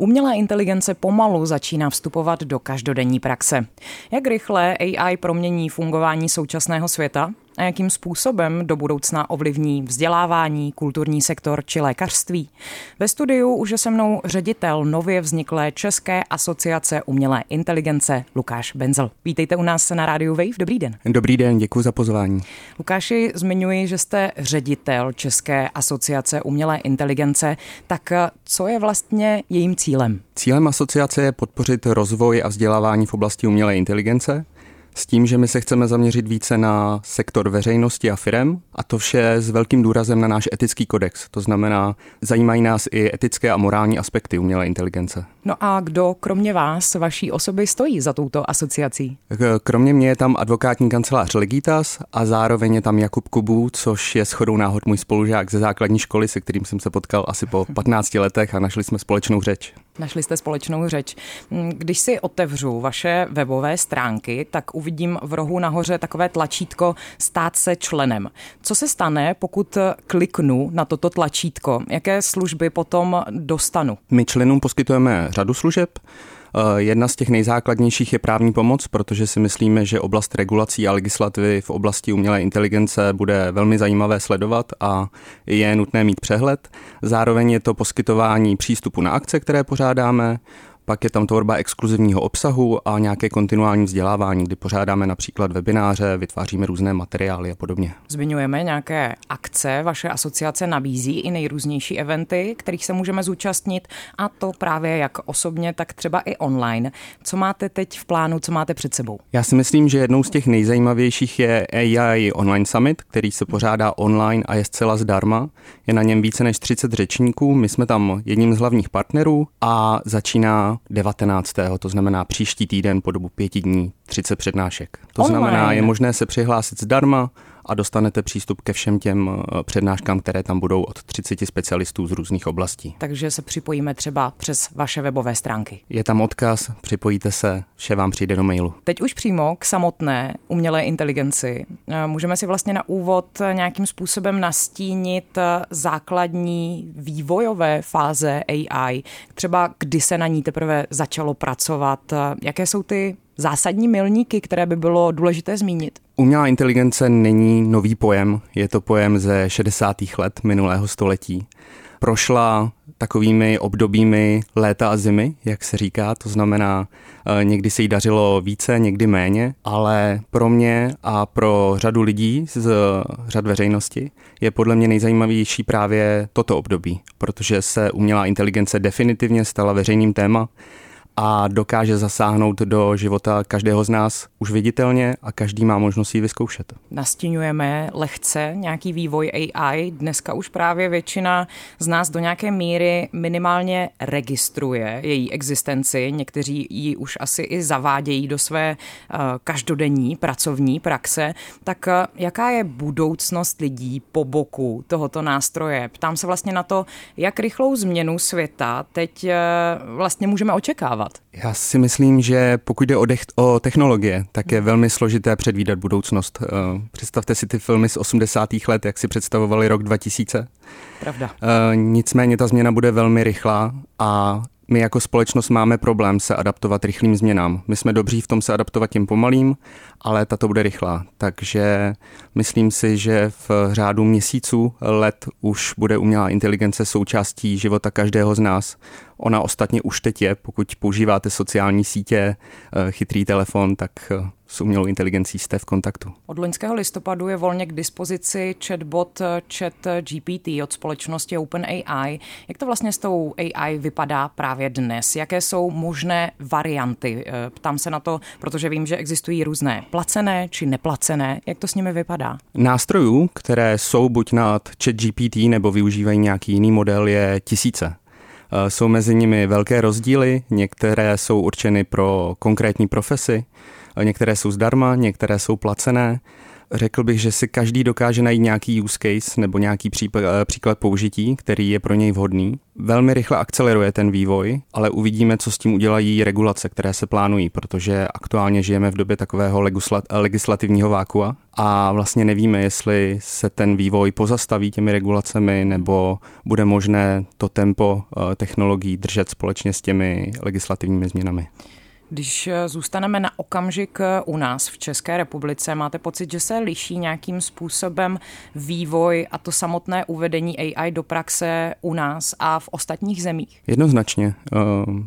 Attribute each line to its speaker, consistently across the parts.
Speaker 1: Umělá inteligence pomalu začíná vstupovat do každodenní praxe. Jak rychle AI promění fungování současného světa? A jakým způsobem do budoucna ovlivní vzdělávání, kulturní sektor či lékařství. Ve studiu už je se mnou ředitel nově vzniklé České asociace umělé inteligence Lukáš Benzel. Vítejte u nás na rádiu Wave. Dobrý den.
Speaker 2: Dobrý den, děkuji za pozvání.
Speaker 1: Lukáši, zmiňuji, že jste ředitel České asociace umělé inteligence. Tak co je vlastně jejím cílem?
Speaker 2: Cílem asociace je podpořit rozvoj a vzdělávání v oblasti umělé inteligence s tím, že my se chceme zaměřit více na sektor veřejnosti a firem a to vše s velkým důrazem na náš etický kodex. To znamená, zajímají nás i etické a morální aspekty umělé inteligence.
Speaker 1: No a kdo kromě vás, vaší osoby, stojí za touto asociací?
Speaker 2: Kromě mě je tam advokátní kancelář Legitas a zároveň je tam Jakub Kubu, což je shodou náhod můj spolužák ze základní školy, se kterým jsem se potkal asi po 15 letech a našli jsme společnou řeč.
Speaker 1: Našli jste společnou řeč. Když si otevřu vaše webové stránky, tak uvidím v rohu nahoře takové tlačítko stát se členem. Co se stane, pokud kliknu na toto tlačítko? Jaké služby potom dostanu?
Speaker 2: My členům poskytujeme řadu služeb. Eh, jedna z těch nejzákladnějších je právní pomoc, protože si myslíme, že oblast regulací a legislativy v oblasti umělé inteligence bude velmi zajímavé sledovat a je nutné mít přehled. Zároveň je to poskytování přístupu na akce, které pořádáme, pak je tam tvorba exkluzivního obsahu a nějaké kontinuální vzdělávání, kdy pořádáme například webináře, vytváříme různé materiály a podobně.
Speaker 1: Zmiňujeme nějaké akce, vaše asociace nabízí i nejrůznější eventy, kterých se můžeme zúčastnit a to právě jak osobně, tak třeba i online. Co máte teď v plánu, co máte před sebou?
Speaker 2: Já si myslím, že jednou z těch nejzajímavějších je AI Online Summit, který se pořádá online a je zcela zdarma. Je na něm více než 30 řečníků, my jsme tam jedním z hlavních partnerů a začíná 19. To znamená příští týden po dobu pěti dní 30 přednášek. To
Speaker 1: Online.
Speaker 2: znamená, je možné se přihlásit zdarma a dostanete přístup ke všem těm eh, přednáškám, které tam budou od 30 specialistů z různých oblastí.
Speaker 1: Takže se připojíme třeba přes vaše webové stránky.
Speaker 2: Je tam odkaz, připojíte se, vše vám přijde do mailu.
Speaker 1: Teď už přímo k samotné umělé inteligenci. Eh, můžeme si vlastně na úvod nějakým způsobem nastínit eh, základní vývojové fáze AI, třeba kdy se na ní teprve začalo pracovat, jaké jsou ty zásadní milníky, které by bylo důležité zmínit?
Speaker 2: Umělá inteligence není nový pojem, je to pojem ze 60. let minulého století. Prošla takovými obdobími léta a zimy, jak se říká, to znamená, eh, někdy se jí dařilo více, někdy méně, ale pro mě a pro řadu lidí z řad veřejnosti je podle mě nejzajímavější právě toto období, protože se umělá inteligence definitivně stala veřejným téma a dokáže zasáhnout do života každého z nás už viditelně a každý má možnost ji vyzkoušet.
Speaker 1: Nastěňujeme lehce nějaký vývoj AI. Dneska už právě většina z nás do nějaké míry minimálně registruje její existenci. Někteří ji už asi i zavádějí do své uh, každodenní pracovní praxe. Tak uh, jaká je budoucnost lidí po boku tohoto nástroje? Ptám se vlastně na to, jak rychlou změnu světa teď uh, vlastně můžeme očekávat dělat?
Speaker 2: Já si myslím, že pokud jde o, dech, o technologie, tak je velmi složité předvídat budoucnost. Uh, představte si ty filmy z 80. let, jak si představovali rok 2000.
Speaker 1: Pravda.
Speaker 2: Uh, nicméně ta změna bude velmi rychlá a my jako společnost máme problém se adaptovat rychlým změnám. My jsme dobří v tom se adaptovat tím pomalým, ale tato bude rychlá. Takže myslím si, že v řádu měsíců, let už bude umělá inteligence součástí života každého z nás. Ona ostatně už teď je, pokud používáte sociální sítě, eh, chytrý telefon, tak eh, s umělou inteligencí jste v kontaktu.
Speaker 1: Od loňského listopadu je volně k dispozici chatbot eh, Chat GPT od společnosti OpenAI. Jak to vlastně s tou AI vypadá právě dnes? Jaké jsou možné varianty? Ptám se na to, protože vím, že existují různé placené či neplacené. Jak to s nimi vypadá?
Speaker 2: Nástrojů, které jsou buď nad ChatGPT nebo využívají nějaký jiný model, je tisíce. Eh, jsou mezi nimi velké rozdíly, některé jsou určeny pro konkrétní profesy, eh, některé jsou zdarma, některé jsou placené. Řekl bych, že si každý dokáže najít nějaký use case nebo nějaký eh, příklad použití, který je pro něj vhodný. Velmi rychle akceleruje ten vývoj, ale uvidíme, co s tím udělají regulace, které se plánují, protože aktuálně žijeme v době takového legislativního vákua a vlastně nevíme, jestli se ten vývoj pozastaví těmi regulacemi nebo bude možné to tempo eh, technologií držet společně s těmi legislativními změnami.
Speaker 1: Když eh, zůstaneme na okamžik eh, u nás v České republice, máte pocit, že se liší nějakým způsobem vývoj a to samotné uvedení AI do praxe u nás a v ostatních zemích?
Speaker 2: Jednoznačně. Eh,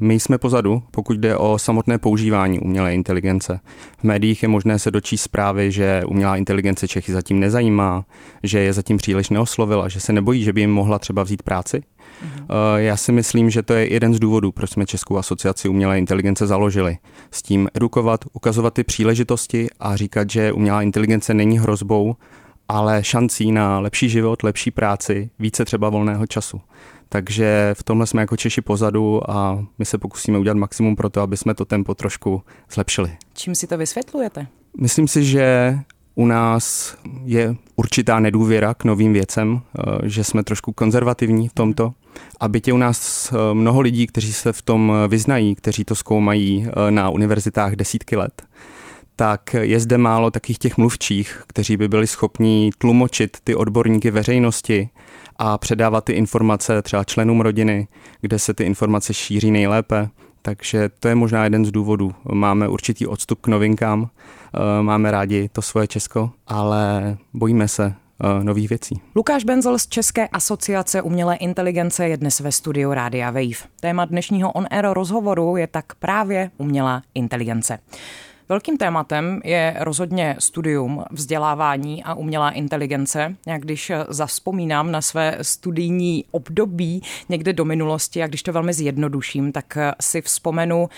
Speaker 2: my jsme pozadu, pokud jde o samotné používání umělé inteligence. V médiích je možné se dočíst zprávy, že umělá inteligence Čechy zatím nezajímá, že je zatím příliš neoslovila, že se nebojí, že by jim mohla třeba vzít práci. Mhm. Já si myslím, že to je jeden z důvodů, proč jsme Českou asociaci umělé inteligence založili. S tím edukovat, ukazovat ty příležitosti a říkat, že umělá inteligence není hrozbou, ale šancí na lepší život, lepší práci, více třeba volného času. Takže v tomhle jsme jako Češi pozadu a my se pokusíme udělat maximum pro to, aby jsme to tempo trošku zlepšili.
Speaker 1: Čím si to vysvětlujete?
Speaker 2: Myslím si, že u nás je určitá nedůvěra k novým věcem, eh, že jsme trošku konzervativní v tomto. A byť je u nás eh, mnoho lidí, kteří se v tom vyznají, kteří to zkoumají eh, na univerzitách desítky let, tak je zde málo takových těch mluvčích, kteří by byli schopni tlumočit ty odborníky veřejnosti a předávat ty informace třeba členům rodiny, kde se ty informace šíří nejlépe. Takže to je možná jeden z důvodů. Máme určitý odstup k novinkám, eh, máme rádi to svoje Česko, ale bojíme se eh, nových věcí.
Speaker 1: Lukáš Benzel z České asociace umělé inteligence je dnes ve studiu Rádia Wave. Téma dnešního on-air rozhovoru je tak právě umělá inteligence. Velkým tématem je rozhodně studium, vzdělávání a umělá inteligence. Já když zavzpomínám na své studijní období někde do minulosti a když to velmi zjednoduším, tak si vzpomenu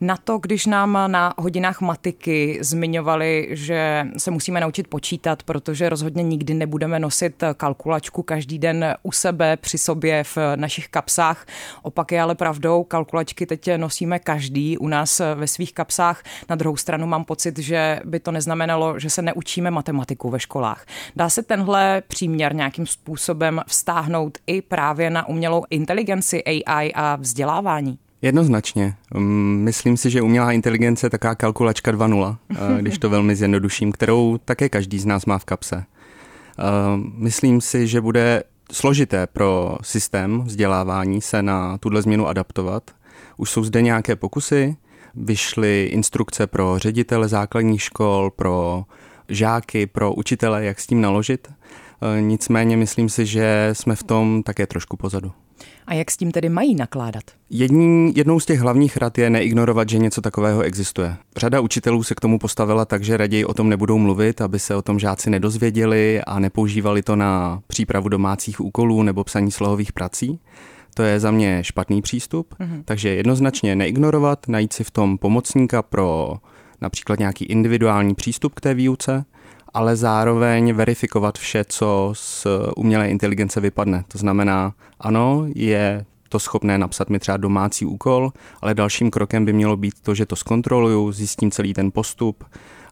Speaker 1: na to, když nám na hodinách matiky zmiňovali, že se musíme naučit počítat, protože rozhodně nikdy nebudeme nosit kalkulačku každý den u sebe, při sobě v našich kapsách. Opak je ale pravdou, kalkulačky teď nosíme každý u nás ve svých kapsách. Na druhou stranu mám pocit, že by to neznamenalo, že se neučíme matematiku ve školách. Dá se tenhle příměr nějakým způsobem vztáhnout i právě na umělou inteligenci AI a vzdělávání?
Speaker 2: Jednoznačně. Mm, myslím si, že umělá inteligence je taká kalkulačka 2.0, eh, když to velmi zjednoduším, kterou také každý z nás má v kapse. Eh, myslím si, že bude složité pro systém vzdělávání se na tuhle změnu adaptovat. Už jsou zde nějaké pokusy, vyšly instrukce pro ředitele základních škol, pro žáky, pro učitele, jak s tím naložit. Eh, nicméně myslím si, že jsme v tom také trošku pozadu.
Speaker 1: A jak s tím tedy mají nakládat?
Speaker 2: Jední, jednou z těch hlavních rad je neignorovat, že něco takového existuje. Řada učitelů se k tomu postavila tak, že raději o tom nebudou mluvit, aby se o tom žáci nedozvěděli a nepoužívali to na přípravu domácích úkolů nebo psaní slohových prací. To je za mě špatný přístup, mm-hmm. takže jednoznačně neignorovat, najít si v tom pomocníka pro například nějaký individuální přístup k té výuce, ale zároveň verifikovat vše, co z umělé inteligence vypadne. To znamená, ano, je to schopné napsat mi třeba domácí úkol, ale dalším krokem by mělo být to, že to zkontroluju, zjistím celý ten postup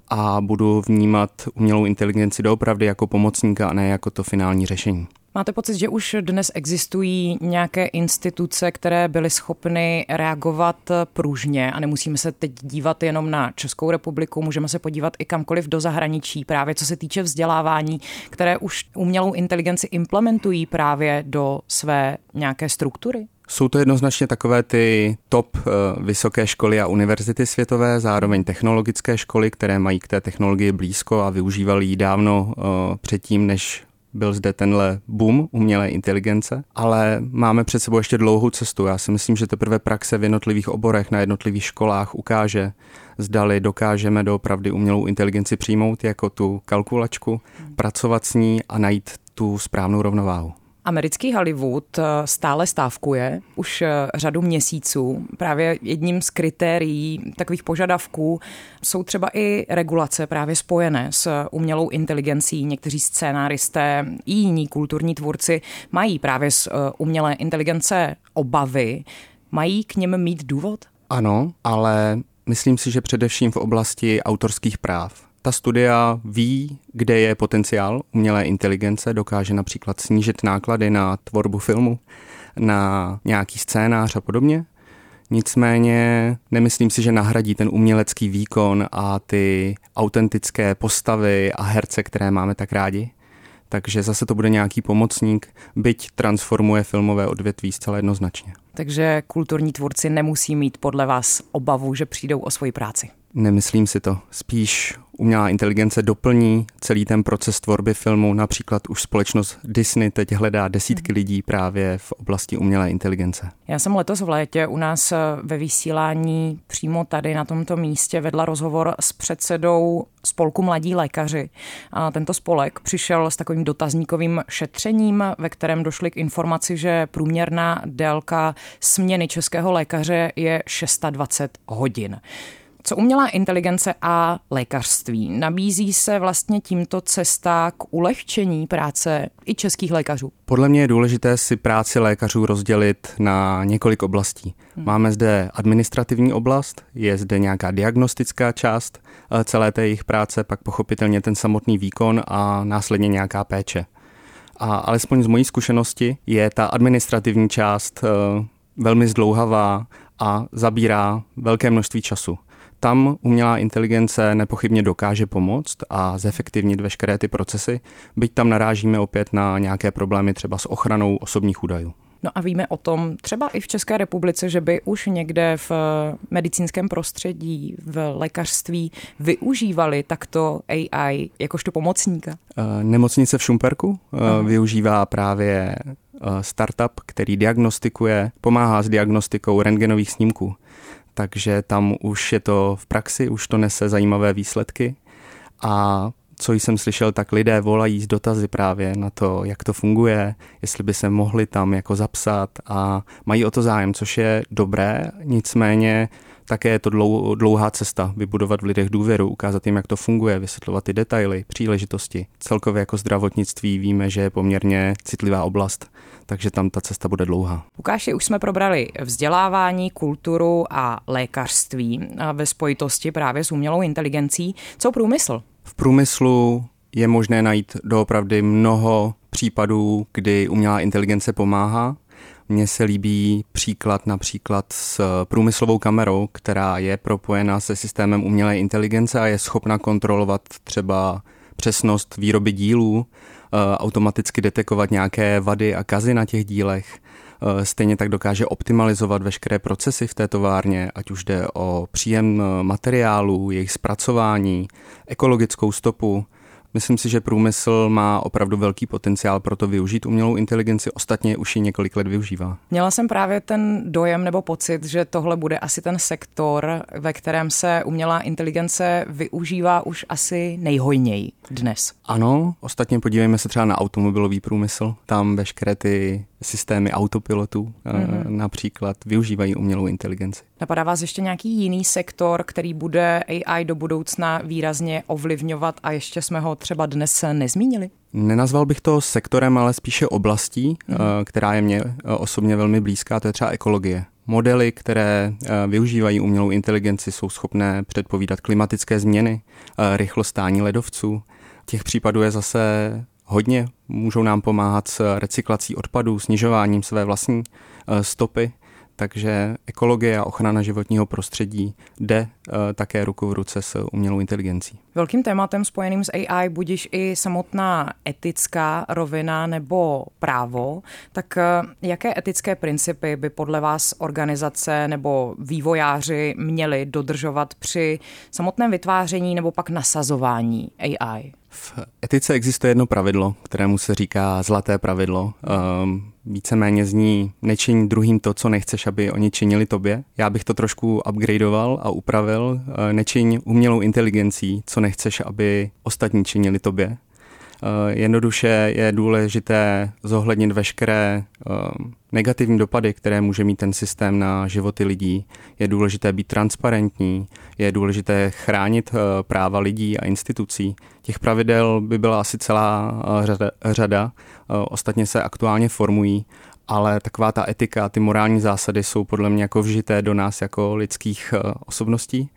Speaker 2: a budu vnímat umělou inteligenci doopravdy jako pomocníka a ne jako to finální řešení.
Speaker 1: Máte pocit, že už dnes existují nějaké instituce, které byly schopny reagovat pružně a nemusíme se teď dívat jenom na Českou republiku, můžeme se podívat i kamkoliv do zahraničí, právě co se týče vzdělávání, které už umělou inteligenci implementují právě do své nějaké struktury?
Speaker 2: Jsou to jednoznačně takové ty top uh, vysoké školy a univerzity světové, zároveň technologické školy, které mají k té technologii blízko a využívali ji dávno uh, předtím, než byl zde tenhle boom umělé inteligence, ale máme před sebou ještě dlouhou cestu. Já si myslím, že teprve praxe v jednotlivých oborech na jednotlivých školách ukáže, zdali dokážeme doopravdy umělou inteligenci přijmout jako tu kalkulačku, pracovat s ní a najít tu správnou rovnováhu.
Speaker 1: Americký Hollywood eh, stále stávkuje už eh, řadu měsíců. Právě jedním z kritérií takových požadavků jsou třeba i regulace právě spojené s umělou inteligencí. Někteří scénáristé i jiní kulturní tvůrci mají právě z eh, umělé inteligence obavy. Mají k něm mít důvod?
Speaker 2: Ano, ale myslím si, že především v oblasti autorských práv ta studia ví, kde je potenciál umělé inteligence, dokáže například snížit náklady na tvorbu filmu, na nějaký scénář a podobně. Nicméně nemyslím si, že nahradí ten umělecký výkon a ty autentické postavy a herce, které máme tak rádi. Takže zase to bude nějaký pomocník, byť transformuje filmové odvětví zcela jednoznačně.
Speaker 1: Takže kulturní tvůrci nemusí mít podle vás obavu, že přijdou o svoji práci.
Speaker 2: Nemyslím si to. Spíš umělá inteligence doplní celý ten proces tvorby filmu. Například už společnost Disney teď hledá desítky lidí právě v oblasti umělé inteligence.
Speaker 1: Já jsem letos v létě u nás ve vysílání přímo tady na tomto místě vedla rozhovor s předsedou spolku Mladí lékaři. A tento spolek přišel s takovým dotazníkovým šetřením, ve kterém došli k informaci, že průměrná délka směny českého lékaře je 620 hodin. Co umělá inteligence a lékařství? Nabízí se vlastně tímto cesta k ulehčení práce i českých lékařů?
Speaker 2: Podle mě je důležité si práci lékařů rozdělit na několik oblastí. Hmm. Máme zde administrativní oblast, je zde nějaká diagnostická část eh, celé té jejich práce, pak pochopitelně ten samotný výkon a následně nějaká péče. A alespoň z mojí zkušenosti je ta administrativní část eh, velmi zdlouhavá a zabírá velké množství času. Tam umělá inteligence nepochybně dokáže pomoct a zefektivnit veškeré ty procesy, byť tam narážíme opět na nějaké problémy třeba s ochranou osobních údajů.
Speaker 1: No a víme o tom třeba i v České republice, že by už někde v medicínském prostředí, v lékařství využívali takto AI jakožto pomocníka?
Speaker 2: Eh, nemocnice v Šumperku uh, využívá právě eh, startup, který diagnostikuje, pomáhá s diagnostikou rentgenových snímků takže tam už je to v praxi, už to nese zajímavé výsledky. A co jsem slyšel, tak lidé volají z dotazy právě na to, jak to funguje, jestli by se mohli tam jako zapsat a mají o to zájem, což je dobré, nicméně také je to dlouhá cesta vybudovat v lidech důvěru, ukázat jim, jak to funguje, vysvětlovat ty detaily, příležitosti. Celkově jako zdravotnictví víme, že je poměrně citlivá oblast, takže tam ta cesta bude dlouhá.
Speaker 1: Lukáši, už jsme probrali vzdělávání, kulturu a lékařství ve spojitosti právě s umělou inteligencí. Co průmysl?
Speaker 2: V průmyslu je možné najít doopravdy mnoho případů, kdy umělá inteligence pomáhá. Mně se líbí příklad například s průmyslovou kamerou, která je propojena se systémem umělé inteligence a je schopna kontrolovat třeba přesnost výroby dílů, eh, automaticky detekovat nějaké vady a kazy na těch dílech. Eh, stejně tak dokáže optimalizovat veškeré procesy v té továrně, ať už jde o příjem eh, materiálů, jejich zpracování, ekologickou stopu. Myslím si, že průmysl má opravdu velký potenciál pro to využít umělou inteligenci, ostatně už ji několik let využívá.
Speaker 1: Měla jsem právě ten dojem nebo pocit, že tohle bude asi ten sektor, ve kterém se umělá inteligence využívá už asi nejhojněji dnes.
Speaker 2: Ano, ostatně podívejme se třeba na automobilový průmysl. Tam veškeré ty systémy autopilotů mm-hmm. například využívají umělou inteligenci.
Speaker 1: Napadá vás ještě nějaký jiný sektor, který bude AI do budoucna výrazně ovlivňovat a ještě jsme ho třeba dnes nezmínili?
Speaker 2: Nenazval bych to sektorem, ale spíše oblastí, mm-hmm. která je mě eh, osobně velmi blízká, to je třeba ekologie. Modely, které využívají umělou inteligenci, jsou schopné předpovídat klimatické změny, rychlost stání ledovců. Těch případů je zase hodně. Můžou nám pomáhat s recyklací odpadů, snižováním své vlastní eh, stopy takže ekologie a ochrana životního prostředí jde uh, také ruku v ruce s umělou inteligencí.
Speaker 1: Velkým tématem spojeným s AI budíš i samotná etická rovina nebo právo. Tak uh, jaké etické principy by podle vás organizace nebo vývojáři měli dodržovat při samotném vytváření nebo pak nasazování AI?
Speaker 2: V etice existuje jedno pravidlo, kterému se říká zlaté pravidlo. Um, víceméně zní nečiň druhým to, co nechceš, aby oni činili tobě. Já bych to trošku upgradeoval a upravil. Uh, nečiň umělou inteligencí, co nechceš, aby ostatní činili tobě. Uh, jednoduše je důležité zohlednit veškeré uh, negativní dopady, které může mít ten systém na životy lidí. Je důležité být transparentní, je důležité chránit eh, práva lidí a institucí. Těch pravidel by byla asi celá eh, řada, řada. Eh, ostatně se aktuálně formují, ale taková ta etika, ty morální zásady jsou podle mě jako vžité do nás jako lidských osobností.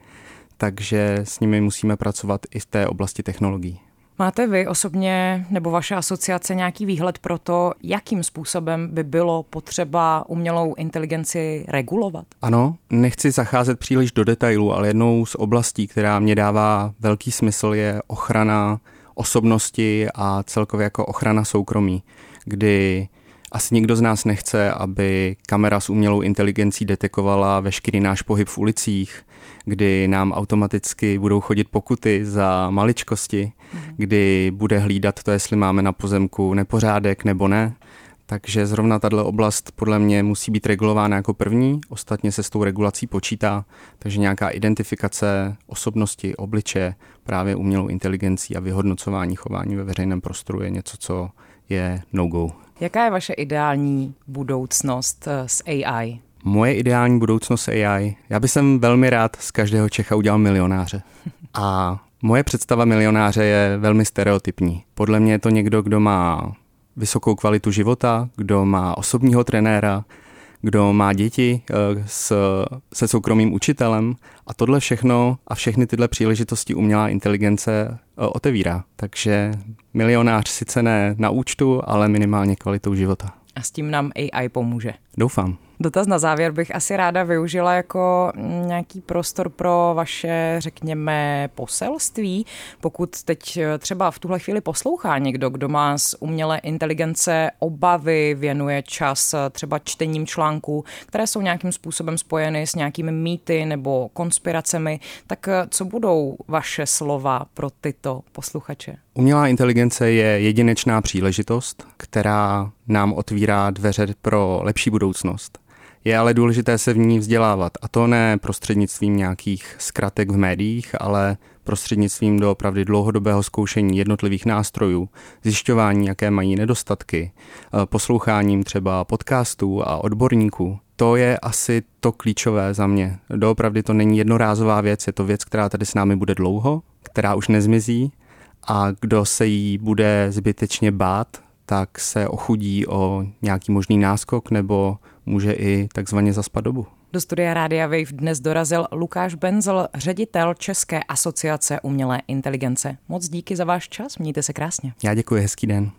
Speaker 2: takže s nimi musíme pracovat i v té oblasti technologií.
Speaker 1: Máte vy osobně nebo vaše asociace nějaký výhled pro to, jakým způsobem by bylo potřeba umělou inteligenci regulovat?
Speaker 2: Ano, nechci zacházet příliš do detailu, ale jednou z oblastí, která mě dává velký smysl, je ochrana osobnosti a celkově jako ochrana soukromí, kdy asi nikdo z nás nechce, aby kamera s umělou inteligencí detekovala veškerý náš pohyb v ulicích, kdy nám automaticky budou chodit pokuty za maličkosti, mhm. kdy bude hlídat to, jestli máme na pozemku nepořádek nebo ne. Takže zrovna tato oblast podle mě musí být regulována jako první, ostatně se s tou regulací počítá, takže nějaká identifikace osobnosti, obliče, právě umělou inteligencí a vyhodnocování chování ve veřejném prostoru je něco, co je no-go.
Speaker 1: Jaká je vaše ideální budoucnost eh, s AI?
Speaker 2: Moje ideální budoucnost AI, já bych jsem velmi rád z každého Čecha udělal milionáře. A moje představa milionáře je velmi stereotypní. Podle mě je to někdo, kdo má vysokou kvalitu života, kdo má osobního trenéra, kdo má děti eh, s, se soukromým učitelem a tohle všechno a všechny tyhle příležitosti umělá inteligence eh, otevírá. Takže milionář sice ne na účtu, ale minimálně kvalitou života.
Speaker 1: A s tím nám AI pomůže.
Speaker 2: Doufám.
Speaker 1: Dotaz na závěr bych asi ráda využila jako nějaký prostor pro vaše, řekněme, poselství. Pokud teď třeba v tuhle chvíli poslouchá někdo, kdo má z umělé inteligence obavy, věnuje čas třeba čtením článků, které jsou nějakým způsobem spojeny s nějakými mýty nebo konspiracemi, tak co budou vaše slova pro tyto posluchače?
Speaker 2: Umělá inteligence je jedinečná příležitost, která nám otvírá dveře pro lepší budoucnost. Je ale důležité se v ní vzdělávat a to ne prostřednictvím nějakých zkratek v médiích, ale prostřednictvím do opravdu dlouhodobého zkoušení jednotlivých nástrojů, zjišťování, jaké mají nedostatky, eh, posloucháním třeba podcastů a odborníků. To je asi to klíčové za mě. Doopravdy to není jednorázová věc, je to věc, která tady s námi bude dlouho, která už nezmizí a kdo se jí bude zbytečně bát, tak se ochudí o nějaký možný náskok nebo může i takzvaně zaspat dobu.
Speaker 1: Do studia Rádia Wave dnes dorazil Lukáš Benzel, ředitel České asociace umělé inteligence. Moc díky za váš čas, mějte se krásně.
Speaker 2: Já děkuji, hezký den.